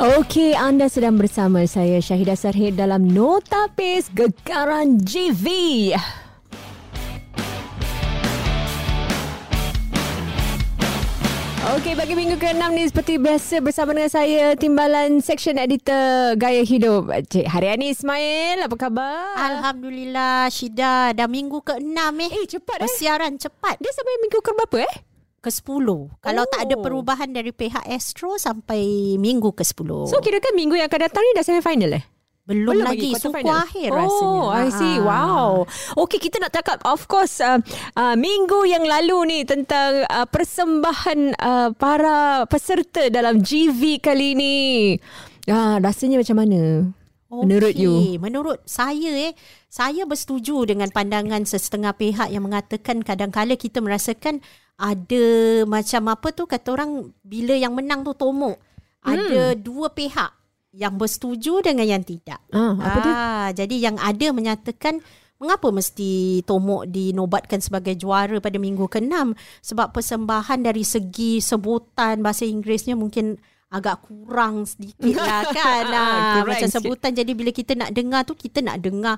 Okey, anda sedang bersama saya Syahidah Sarhid dalam Nota Pes Gegaran GV. Okey, bagi minggu ke-6 ni seperti biasa bersama dengan saya Timbalan Section Editor Gaya Hidup Cik Haryani Ismail, apa khabar? Alhamdulillah Syida dah minggu ke-6 eh. Eh, cepat eh. Persiaran cepat. Dia sampai minggu ke berapa eh? Ke-10. Kalau tak ada Oh. perubahan dari pihak Astro sampai minggu ke-10. So, kira kan minggu yang akan datang ni dah semi final eh? belum, Belum lagi suku final? akhir oh, rasanya. I see. Ah. Wow. Okey, kita nak cakap of course uh, uh, minggu yang lalu ni tentang uh, persembahan uh, para peserta dalam GV kali ni. Ah, rasanya macam mana? Menurut Okey, you? Menurut saya eh, saya bersetuju dengan pandangan sesetengah pihak yang mengatakan kadang-kala kita merasakan ada macam apa tu kata orang bila yang menang tu tomok. Ada dua pihak yang bersetuju dengan yang tidak. Ah, apa dia? ah, Jadi yang ada menyatakan mengapa mesti Tomok dinobatkan sebagai juara pada minggu ke-6 sebab persembahan dari segi sebutan bahasa Inggerisnya mungkin agak kurang sedikit lah kan. Kurang macam sikit. sebutan jadi bila kita nak dengar tu kita nak dengar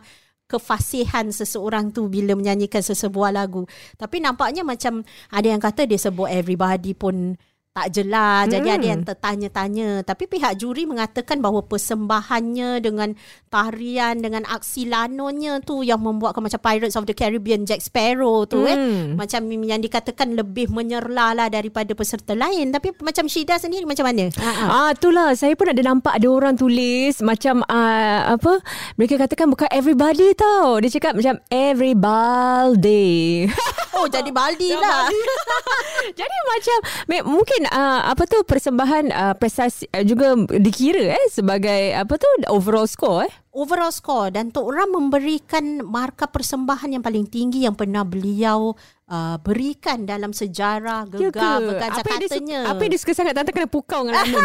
kefasihan seseorang tu bila menyanyikan sesebuah lagu. Tapi nampaknya macam ada yang kata dia sebut everybody pun tak jelas. Jadi Hmm. ada yang tertanya-tanya. Tapi pihak juri mengatakan bahawa persembahannya dengan tarian, dengan aksi lanonya tu yang membuatkan macam Pirates of the Caribbean, Jack Sparrow tu eh. Hmm. Macam yang dikatakan lebih menyerlah lah daripada peserta lain. Tapi macam Syida sendiri macam mana? Ah, itulah saya pun ada nampak ada orang tulis macam uh, apa mereka katakan bukan everybody tau. Dia cakap macam everybody. Oh jadi baldi lah. Jadi macam mungkin uh, apa tu persembahan uh, prestasi uh, juga dikira eh sebagai apa tu overall score eh. overall score dan Tok Ram memberikan markah persembahan yang paling tinggi yang pernah beliau uh, berikan dalam sejarah Ya gegar berkaca Apa yang dia, katanya. apa yang dia suka sangat tante kena pukau dengan Ramun.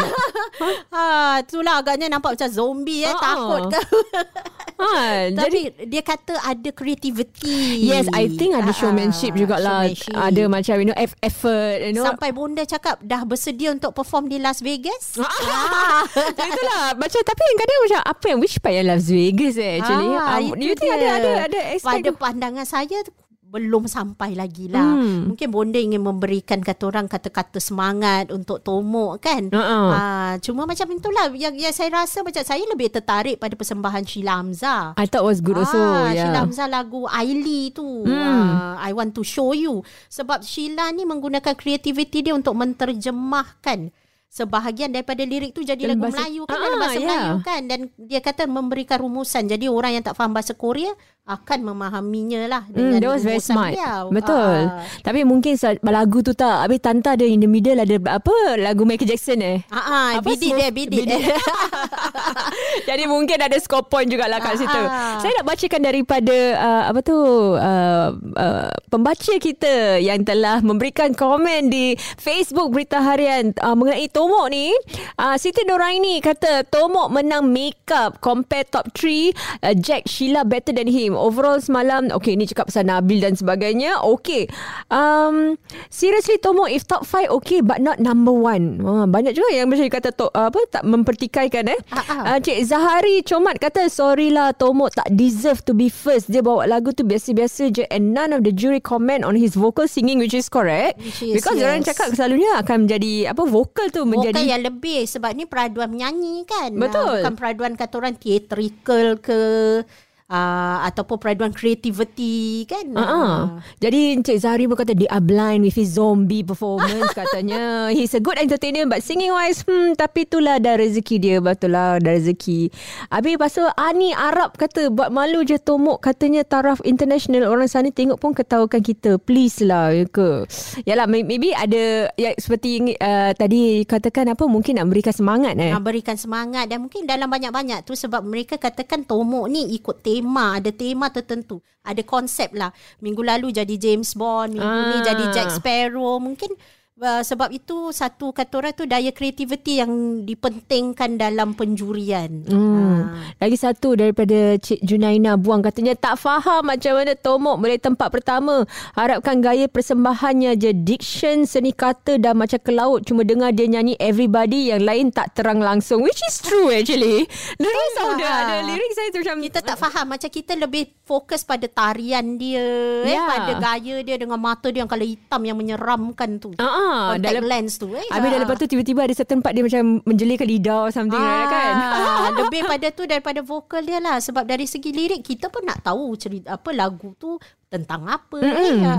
ha, itulah agaknya nampak macam zombie eh Ha-ha. takut ke. ha, jadi Tapi dia kata ada creativity. Yes, I think ada Ah, showmanship jugalah. showmanship. Ada macam you know eff- effort, you know. Sampai bonda cakap dah bersedia untuk perform di Las Vegas. Ah, itulah macam tapi kadang macam apa yang which part yang Las Vegas eh actually. Ah, um, you think ada ada ada Pada pandangan saya belum sampai lagi lah. Hmm. Mungkin bonda ingin memberikan kata orang kata-kata semangat untuk Tomok kan. Uh-uh. Ah, cuma macam itulah yang, yang saya rasa macam saya lebih tertarik pada persembahan Sheila Hamzah. I thought was good also. Ah, yeah. Sheila Hamzah lagu Aili tu. Hmm. Ah, I want to show you. Sebab Sheila ni menggunakan kreativiti dia untuk menterjemahkan sebahagian daripada lirik tu jadi lagu bahasa- Melayu kan Ah, dalam bahasa ya. Melayu kan dan dia kata memberikan rumusan jadi orang yang tak faham bahasa Korea akan memahaminya lah Hmm, dengan that was very smart. beliau. Betul. Ah. Tapi mungkin lagu tu tak. Habis Tanta ada in the middle ada apa lagu Michael Jackson eh. Ah, ah, Apa smooth- dia, bidit. bidit. Jadi mungkin ada score point jugalah kat Ah, situ. ah. Saya nak bacakan daripada uh, apa tu uh, uh, pembaca kita yang telah memberikan komen di Facebook Berita Harian uh, mengenai Tomok ni. Uh, Siti Noraini kata Tomok menang makeup compare top 3 uh, Jack Sheila better than him. Overall semalam okay ni cakap pasal Nabil dan sebagainya. Okay. Um, seriously Tomok if top 5 okay but not number 1. Uh, banyak juga yang macam kata to, uh, apa tak mempertikaikan eh. Ah, ah. Uh, Cik Zahari Comat kata sorry lah Tomok tak deserve to be first. Dia bawa lagu tu biasa-biasa je and none of the jury comment on his vocal singing which is correct. Which is, Because orang yes. cakap selalunya akan menjadi apa vokal tu Menjadi yang lebih sebab ni peraduan menyanyi kan. Betul. Ah, bukan peraduan kata orang theatrical ke uh, ataupun peraduan creativity kan. Uh-uh. Jadi Encik Zahari pun kata They are blind with his zombie performance Katanya. He's a good entertainer But singing wise hmm, Tapi itulah dah rezeki dia Betul lah Dah rezeki. Habis tu Ani Arab kata Buat malu je Tomok Katanya taraf international Orang sana tengok pun Ketawakan kita. Please lah ya ke? Yalah may- maybe ada ya, Seperti uh, tadi Katakan apa Mungkin nak berikan semangat eh. Nak berikan semangat dan mungkin dalam banyak-banyak tu sebab mereka katakan Tomok ni ikut tema, ada tema tertentu, ada konsep lah. Minggu lalu jadi James Bond, minggu Ah. ni jadi Jack Sparrow. Mungkin Uh, sebab itu satu kata orang tu daya kreativiti yang dipentingkan dalam penjurian. Hmm. Ha. Lagi satu daripada Cik Junaina buang katanya tak faham macam mana Tomok boleh tempat pertama. Harapkan gaya persembahannya je diction seni kata dan macam ke laut cuma dengar dia nyanyi everybody yang lain tak terang langsung which is true actually. Lirik dia ada lirik saya tu macam kita tak faham macam kita lebih fokus pada tarian dia yeah. eh ya. pada gaya dia dengan mata dia yang kalau hitam yang menyeramkan tu. Uh-uh. Contact dalam, lens tu eh. Habis dah lepas tu tiba-tiba ada satu tempat dia macam menjelirkan lidah or something ah, kan. lebih pada tu daripada vokal dia lah. Sebab dari segi lirik kita pun nak tahu cerita apa lagu tu tentang apa mm-hmm. ya.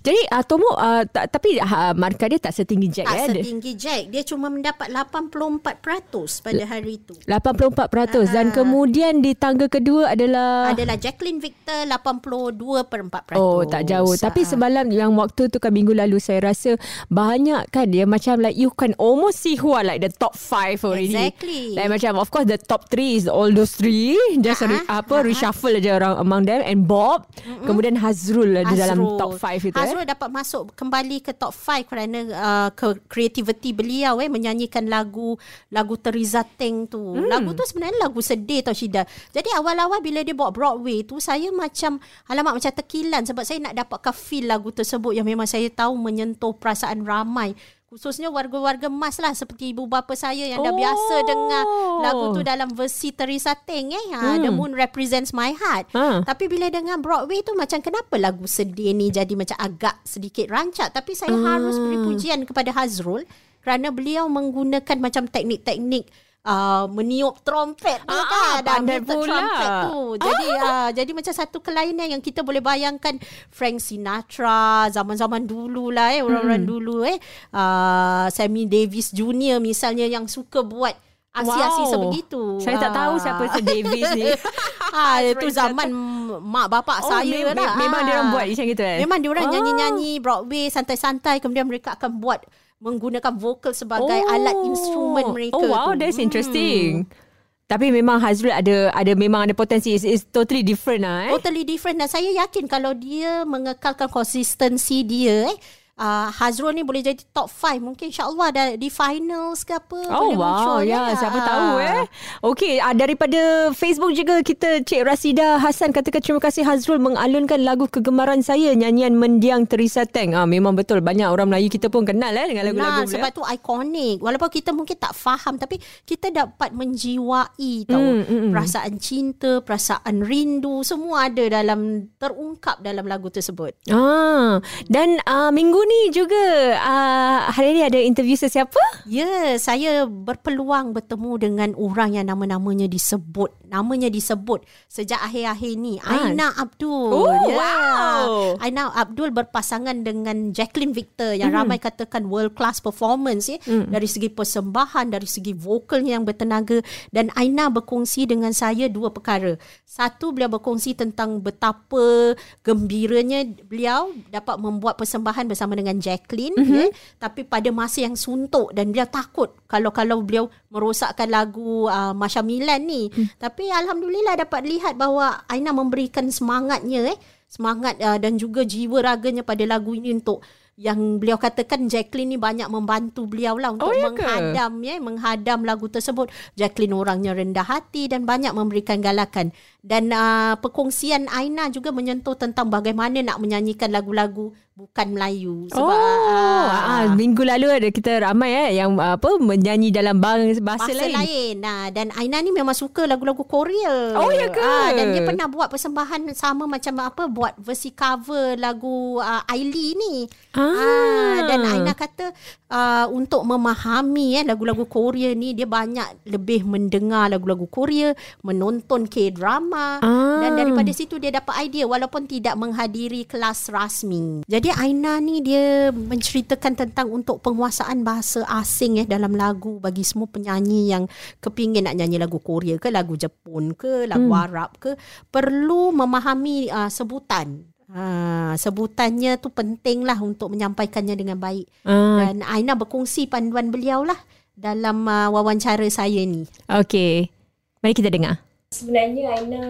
Jadi uh, Tomo uh, ta- tapi uh, markah dia tak setinggi Jack tak? Tak setinggi Jack. Dia cuma mendapat 84% pada hari itu. 84% uh, dan kemudian di tangga kedua adalah adalah Jacqueline Victor 82.4%. Oh, tak jauh. Uh. Tapi semalam yang waktu tu kan minggu lalu saya rasa banyak kan dia macam like you can almost see who are like the top 5 already. Exactly. Like macam of course the top 3 is all those three. Just uh-huh. re- apa uh-huh. reshuffle aja orang among them and Bob. Mm-hmm. Kemudian Hazrul ada Hazrul. dalam top 5 itu Hazrul eh. dapat masuk kembali ke top 5 kerana uh, ke creativity beliau eh menyanyikan lagu lagu Teriza Teng tu. Hmm. Lagu tu sebenarnya lagu sedih tau Syida. Jadi awal-awal bila dia buat Broadway tu saya macam alamak macam terkilan sebab saya nak dapatkan feel lagu tersebut yang memang saya tahu menyentuh perasaan ramai khususnya warga-warga emas lah seperti ibu bapa saya yang dah oh. biasa dengar lagu tu dalam versi Teresa Teng eh ha, hmm. The Moon Represents My Heart ha. tapi bila dengar Broadway tu macam kenapa lagu sedih ni jadi macam agak sedikit rancak tapi saya hmm. harus beri pujian kepada Hazrul kerana beliau menggunakan macam teknik-teknik uh, meniup trompet tu ah, kan dan pula. trompet tu jadi ah. uh, jadi macam satu kelainan yang kita boleh bayangkan Frank Sinatra zaman-zaman dulu lah eh orang-orang hmm. dulu eh uh, Sammy Davis Junior misalnya yang suka buat aksi-aksi wow. sebegitu. Saya tak tahu siapa si Davis ni. ha, itu zaman mak bapak oh, saya mem- lah. Memang dia orang buat macam gitu eh. Memang dia orang oh. nyanyi-nyanyi Broadway santai-santai kemudian mereka akan buat menggunakan vokal sebagai oh. alat instrumen mereka. Oh wow, tu. that's interesting. Hmm. Tapi memang Hazrul ada ada memang ada potensi. It's, it's totally different lah. Eh? Totally different dan saya yakin kalau dia mengekalkan konsistensi dia eh uh, Hazrul ni boleh jadi top 5 mungkin insyaallah ada di finals ke apa oh, wow. ya yeah, siapa tahu eh. Okey uh, daripada Facebook juga kita Cik Rasida Hasan katakan terima kasih Hazrul mengalunkan lagu kegemaran saya nyanyian mendiang Teresa Teng. Ah memang betul. Banyak orang Melayu kita pun kenal eh dengan lagu-lagu nah, sebab tu ikonik walaupun kita mungkin tak faham tapi kita dapat menjiwai tahu mm, mm, mm. perasaan cinta perasaan rindu semua ada dalam terungkap dalam lagu tersebut. Ah dan uh, minggu ni juga uh, hari ni ada interview sesiapa? Ya, yeah, saya berpeluang bertemu dengan orang yang nama-namanya disebut. Namanya disebut sejak akhir-akhir ni. Ah. Aina Abdul. Oh, yeah. wow. Aina Abdul berpasangan dengan Jacqueline Victor yang mm. ramai katakan world class performance ya. Mm. Dari segi persembahan, dari segi vokalnya yang bertenaga. Dan Aina berkongsi dengan saya dua perkara. Satu, beliau berkongsi tentang betapa gembiranya beliau dapat membuat persembahan bersama dengan Jacqueline mm-hmm. ya tapi pada masa yang suntuk dan dia takut kalau kalau beliau merosakkan lagu uh, Masya Milan ni mm. tapi alhamdulillah dapat lihat bahawa Aina memberikan semangatnya eh semangat uh, dan juga jiwa raganya pada lagu ini untuk yang beliau katakan Jacqueline ni banyak membantu beliau lah untuk oh, ya menghadam ya menghadam lagu tersebut Jacqueline orangnya rendah hati dan banyak memberikan galakan dan uh, perkongsian Aina juga menyentuh tentang bagaimana nak menyanyikan lagu-lagu bukan Melayu sebab oh, uh, uh, minggu lalu ada kita ramai eh yang uh, apa menyanyi dalam bahasa, bahasa lain. lain. Nah dan Aina ni memang suka lagu-lagu Korea. Oh ya ke? Uh, dan dia pernah buat persembahan sama macam apa buat versi cover lagu uh, Ailey ni. Ah. Uh, dan Aina kata uh, untuk memahami eh lagu-lagu Korea ni dia banyak lebih mendengar lagu-lagu Korea, menonton K-drama ah. dan daripada situ dia dapat idea walaupun tidak menghadiri kelas rasmi. Jadi Aina ni dia menceritakan tentang untuk penguasaan bahasa asing ya dalam lagu bagi semua penyanyi yang kepingin nak nyanyi lagu Korea ke lagu Jepun ke lagu hmm. Arab ke perlu memahami uh, sebutan Ha, sebutannya tu penting lah untuk menyampaikannya dengan baik. Uh. Dan Aina berkongsi panduan beliau lah dalam uh, wawancara saya ni. Okay. Mari kita dengar. Sebenarnya Aina,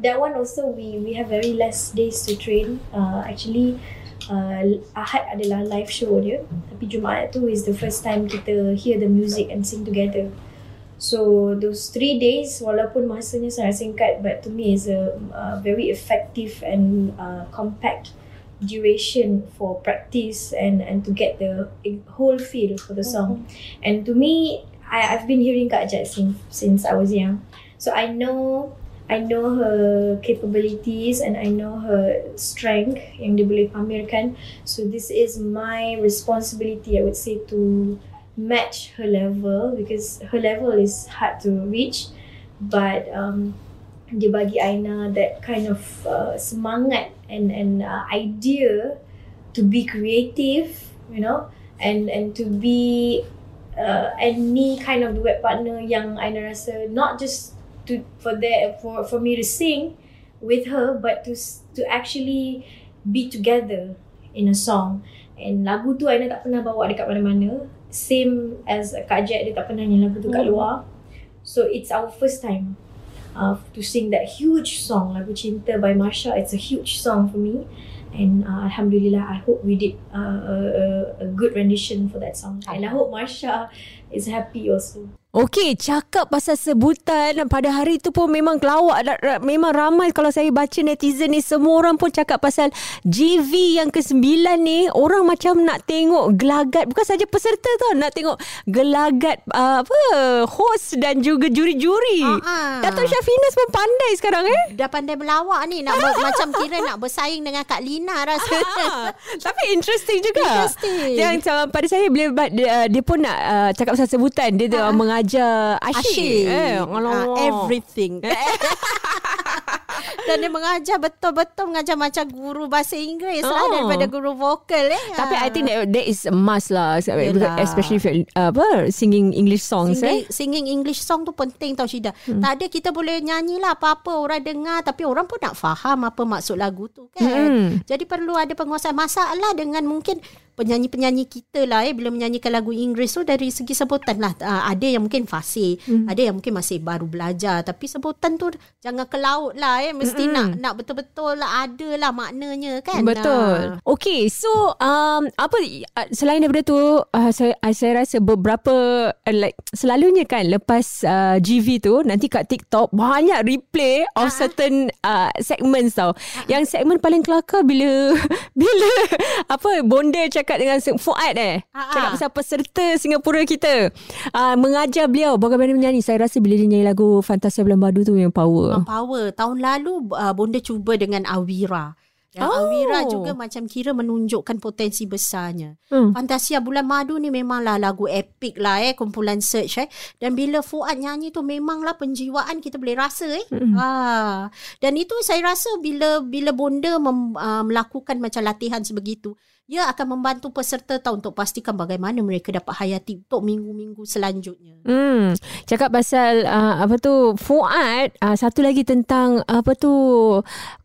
that one also we we have very less days to train. Uh, actually, uh, Ahad adalah live show dia tapi Jumaat tu is the first time kita hear the music and sing together so those three days walaupun masanya sangat singkat but to me is a uh, very effective and uh, compact duration for practice and and to get the whole feel for the song. And to me I, I've been hearing Kak Jad sing since I was young. So I know I know her capabilities and I know her strength yang dia boleh pamerkan. So this is my responsibility I would say to match her level because her level is hard to reach but um, dia bagi Aina that kind of uh, semangat and and uh, idea to be creative you know and and to be uh, any kind of duet partner yang Aina rasa not just to for there for for me to sing with her but to to actually be together in a song. And lagu tu Aina tak pernah bawa dekat mana-mana same as Kak Jet dia tak pernah nyanyi lagu tu kat luar. So it's our first time uh, to sing that huge song lagu cinta by Marsha. It's a huge song for me. And uh, alhamdulillah I hope we did uh, a, a good rendition for that song. And I hope Marsha is happy also Okey, cakap pasal sebutan pada hari tu pun memang kelawak. Memang ramai kalau saya baca netizen ni, semua orang pun cakap pasal GV yang ke-9 ni. Orang macam nak tengok gelagat. Bukan saja peserta tau, nak tengok gelagat uh, apa host dan juga juri-juri. Uh-huh. Datuk Syafinas pun pandai sekarang eh. Dah pandai berlawak ni. Nak ber, macam kira nak bersaing dengan Kak Lina rasanya. Tapi interesting juga. Interesting. Yang pada saya, bila dia, dia pun nak uh, cakap pasal sebutan. Dia uh-huh. tu asyik. asyik. Eh, uh, everything. Dan dia mengajar betul-betul mengajar macam guru bahasa Inggeris lah oh. lah daripada guru vokal eh. Tapi I think that, that is a must lah. Yelah. Especially for, uh, apa, singing English songs singing, eh. Singing English song tu penting tau Syida. Hmm. Tak ada kita boleh nyanyi lah apa-apa orang dengar tapi orang pun nak faham apa maksud lagu tu kan. Hmm. Jadi perlu ada penguasaan masalah dengan mungkin penyanyi-penyanyi kita lah eh bila menyanyikan lagu Inggeris tu dari segi sebutan lah uh, ada yang mungkin fasih hmm. ada yang mungkin masih baru belajar tapi sebutan tu jangan ke laut lah eh mesti hmm. nak nak betul-betul lah ada lah maknanya kan betul uh. okay so um, apa selain daripada tu uh, saya, saya rasa beberapa uh, like selalunya kan lepas uh, GV tu nanti kat TikTok banyak replay of uh-huh. certain uh, segments tau uh-huh. yang segmen paling kelakar bila bila apa bonda cakap dengan Fuad eh. Ha-ha. Cakap pasal peserta Singapura kita. Uh, mengajar beliau bagaimana menyanyi. Saya rasa bila dia nyanyi lagu Fantasia Bulan tu yang power. Power. Tahun lalu uh, Bonda cuba dengan Awira. Yang oh. Awira juga macam kira menunjukkan potensi besarnya. Hmm. Fantasia Bulan Madu ni memanglah lagu epic lah eh. Kumpulan search eh. Dan bila Fuad nyanyi tu memanglah penjiwaan kita boleh rasa eh. Hmm. Ha. Dan itu saya rasa bila bila bonda mem, uh, melakukan macam latihan sebegitu ia akan membantu peserta tahu untuk pastikan bagaimana mereka dapat hayati untuk minggu-minggu selanjutnya. Hmm, cakap pasal uh, apa tu Fuad, uh, satu lagi tentang apa tu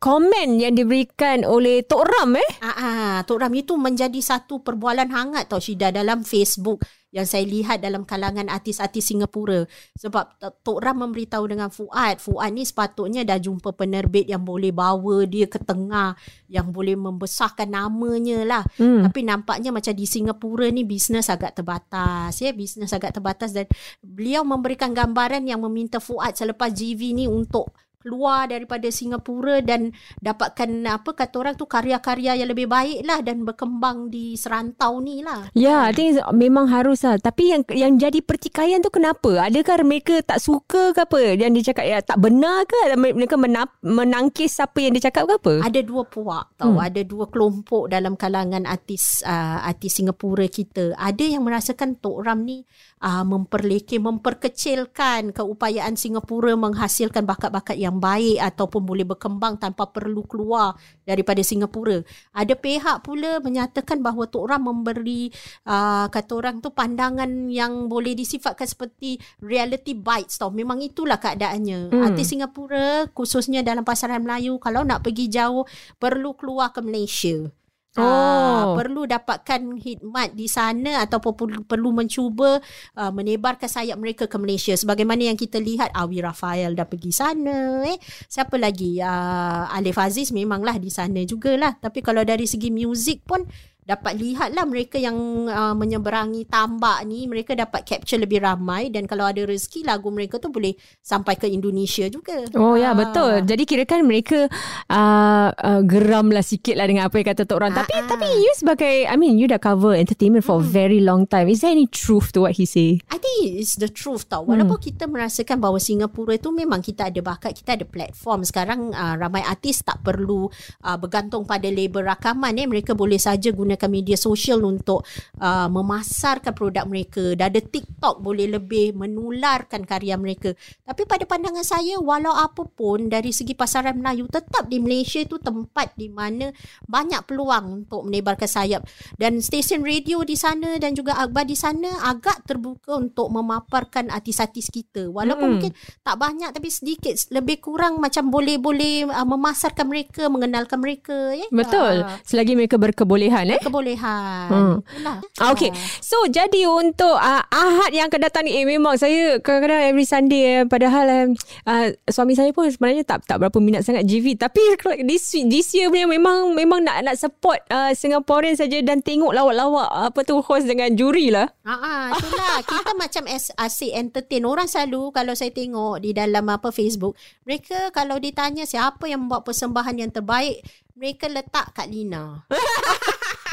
komen yang diberikan oleh Tok Ram eh? Ah, uh, Tok Ram itu menjadi satu perbualan hangat tau Syida dalam Facebook yang saya lihat dalam kalangan artis-artis Singapura. Sebab Tok Ram memberitahu dengan Fuad. Fuad ni sepatutnya dah jumpa penerbit yang boleh bawa dia ke tengah. Yang boleh membesarkan namanya lah. Hmm. tapi nampaknya macam di Singapura ni bisnes agak terbatas ya. Bisnes agak terbatas. Dan beliau memberikan gambaran yang meminta Fuad selepas GV ni untuk keluar daripada Singapura dan dapatkan apa kata orang tu karya-karya yang lebih baik lah dan berkembang di serantau ni lah. Ya, yeah, I think memang harus lah. Tapi yang yang jadi pertikaian tu kenapa? Adakah mereka tak suka ke apa? Yang dia cakap ya, tak benar ke? Mereka menap, menangkis apa yang dia cakap ke apa? Ada dua puak tau. Hmm. Ada dua kelompok dalam kalangan artis uh, artis Singapura kita. Ada yang merasakan Tok Ram ni uh, memperlekeh, memperkecilkan keupayaan Singapura menghasilkan bakat-bakat yang baik ataupun boleh berkembang tanpa perlu keluar daripada Singapura. Ada pihak pula menyatakan bahawa Tok Ram memberi uh, kata orang tu pandangan yang boleh disifatkan seperti reality bites tau. Memang itulah keadaannya. Hmm. Artis Singapura khususnya dalam pasaran Melayu kalau nak pergi jauh perlu keluar ke Malaysia. Oh. perlu dapatkan khidmat di sana ataupun perlu, perlu mencuba uh, menebarkan sayap mereka ke Malaysia. Sebagaimana yang kita lihat Awi Rafael dah pergi sana eh. Siapa lagi? Uh, Alif Aziz memanglah di sana jugalah. Tapi kalau dari segi muzik pun dapat lihatlah mereka yang uh, menyeberangi tambak ni mereka dapat capture lebih ramai dan kalau ada rezeki lagu mereka tu boleh sampai ke Indonesia juga Oh ya Ah. betul. Jadi kira kan mereka uh, uh, geram lah sikit lah dengan apa yang kata Tok Ron. Tapi Ah, ah. tapi you sebagai I mean you dah cover entertainment for a very long time. Is there any truth to what he say? I think it's the truth tau. Walaupun hmm. kita merasakan bahawa Singapura itu memang kita ada bakat, kita ada platform. Sekarang uh, ramai artis tak perlu uh, bergantung pada label rakaman. Eh. Mereka boleh saja gunakan media sosial untuk uh, memasarkan produk mereka. Dah ada TikTok boleh lebih menularkan karya mereka. Tapi pada pandangan saya, walau apa pun dari segi pasaran Melayu, tetap di Malaysia itu tempat di mana banyak peluang untuk menebarkan sayap. Dan stesen radio di sana dan juga akhbar di sana agak terbuka untuk memaparkan artis-artis kita. Walaupun Mm-mm. mungkin tak banyak tapi sedikit lebih kurang macam boleh-boleh uh, memasarkan mereka, mengenalkan mereka. Ya? Betul. Ah, Selagi mereka berkebolehan eh. Kebolehan. Hmm. Itulah. Ah, Okay So jadi untuk uh, Ahad yang akan datang ni Eh memang saya Kadang-kadang every Sunday eh, Padahal uh, Suami saya pun sebenarnya Tak tak berapa minat sangat GV Tapi this, this year punya Memang memang nak nak support uh, Singaporean saja Dan tengok lawak-lawak Apa tu host dengan juri lah Ah, ah, itulah kita macam as asyik entertain. Orang selalu kalau saya tengok di dalam apa Facebook, mereka kalau ditanya siapa yang membuat persembahan yang terbaik, mereka letak Kak Lina.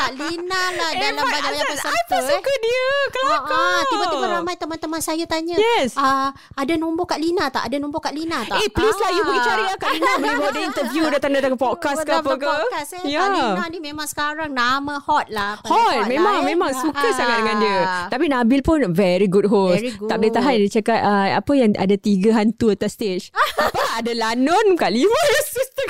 Kak Lina lah dalam banyak-banyak peserta. I pun suka dia Kelakar Ah, ah, tiba-tiba ramai teman-teman saya tanya, Yes. ah, ada nombor Kak Lina tak? Ada nombor Kak Lina tak? Eh please lah You Ah. pergi cari lah Kak Lina Boleh buat dia interview Dah tanda dengan podcast ke apa ke Podcast, eh. Ya. Kak Lina ni memang sekarang nama hot lah. Paling Hot lah, Memang eh. Memang suka Ah. sangat dengan dia Tapi Nabil pun Very good host Very good. Tak boleh tahan Dia cakap uh, Apa yang ada Tiga hantu atas stage Apa ada Lanon Kak Lima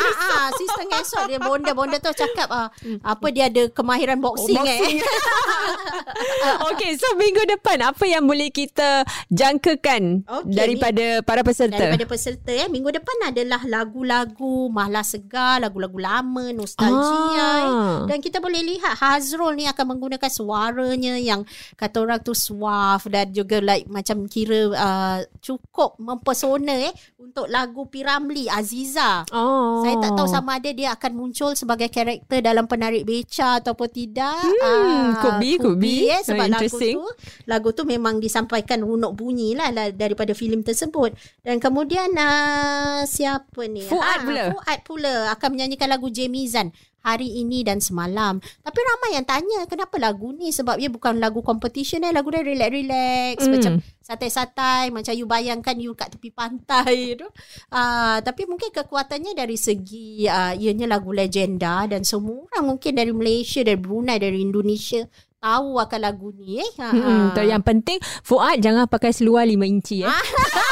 Ah, ah, sister ngesot dia bonda bonda tu cakap ah, apa dia ada kemahiran boxing, Oh, boxing. eh. Okay so minggu depan Apa yang boleh kita Jangkakan Okey, Daripada para peserta Daripada peserta eh minggu depan adalah lagu-lagu mahla segar, lagu-lagu lama, nostalgia Ah. eh. Dan kita boleh lihat Hazrul ni akan menggunakan suaranya yang kata orang tu suave dan juga like macam kira uh, cukup mempesona eh untuk lagu Piramli Aziza. Oh Saya tak tahu sama ada dia akan muncul sebagai karakter dalam penarik beca ataupun tidak. Hmm, Ah, could be, could be. eh, sebab lagu tu lagu tu memang disampaikan runut bunyi lah, lah daripada filem tersebut. Dan kemudian uh, siapa ni? Fuad Ah, pula. Fuad pula akan menyanyikan lagu Jamizan hari ini dan semalam. Tapi ramai yang tanya kenapa lagu ni sebab dia bukan lagu competition eh lagu dia relax-relax Hmm. macam santai-santai macam you bayangkan you kat tepi pantai tu. Ah tapi mungkin kekuatannya dari segi uh, ianya lagu legenda dan semua orang mungkin dari Malaysia, dari Brunei, dari Indonesia tahu akan lagu ni eh. Ha, Hmm, ha. yang penting Fuad jangan pakai seluar 5 inci eh.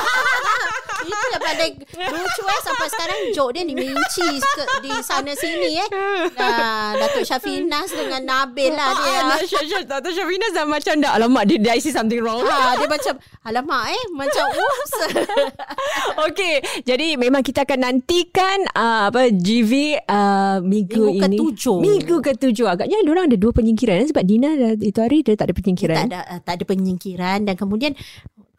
Itu yang paling lucu eh sampai sekarang joke dia ni menci ke, di sana sini eh. Nah, Datuk Syafinas dengan Nabil lah dia. Ah, ah, Syah, Dato' Syafina dah macam dah Alamak dia, dia I see something wrong Ha, dia macam alamak eh macam oops. Okay Jadi memang kita akan nantikan uh, apa GV uh, minggu, Minggu ini ketujuh. Minggu ketujuh Agaknya diorang ada dua penyingkiran eh, Sebab Dina dah, itu hari dia tak ada tak penyingkiran ada uh, tak ada penyingkiran dan kemudian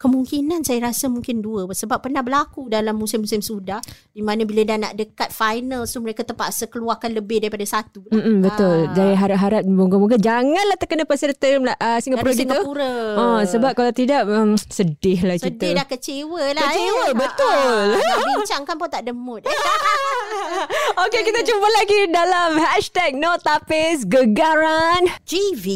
kemungkinan saya rasa mungkin dua sebab pernah berlaku dalam musim-musim sudah di mana bila dah nak dekat final so mereka terpaksa keluarkan lebih daripada satu. Mm-mm, betul. Ah. Jadi harap-harap moga-moga janganlah terkena peserta uh, Singapura Dari kita. Singapura. Ah, sebab kalau tidak um, sedih lah kita. Sedih dah kecewa lah Kecewa, eh. betul. Ha, ha. Nak bincangkan pun tak ada mood. Okey, kita jumpa lagi dalam hashtag No Tapis Gegaran. GV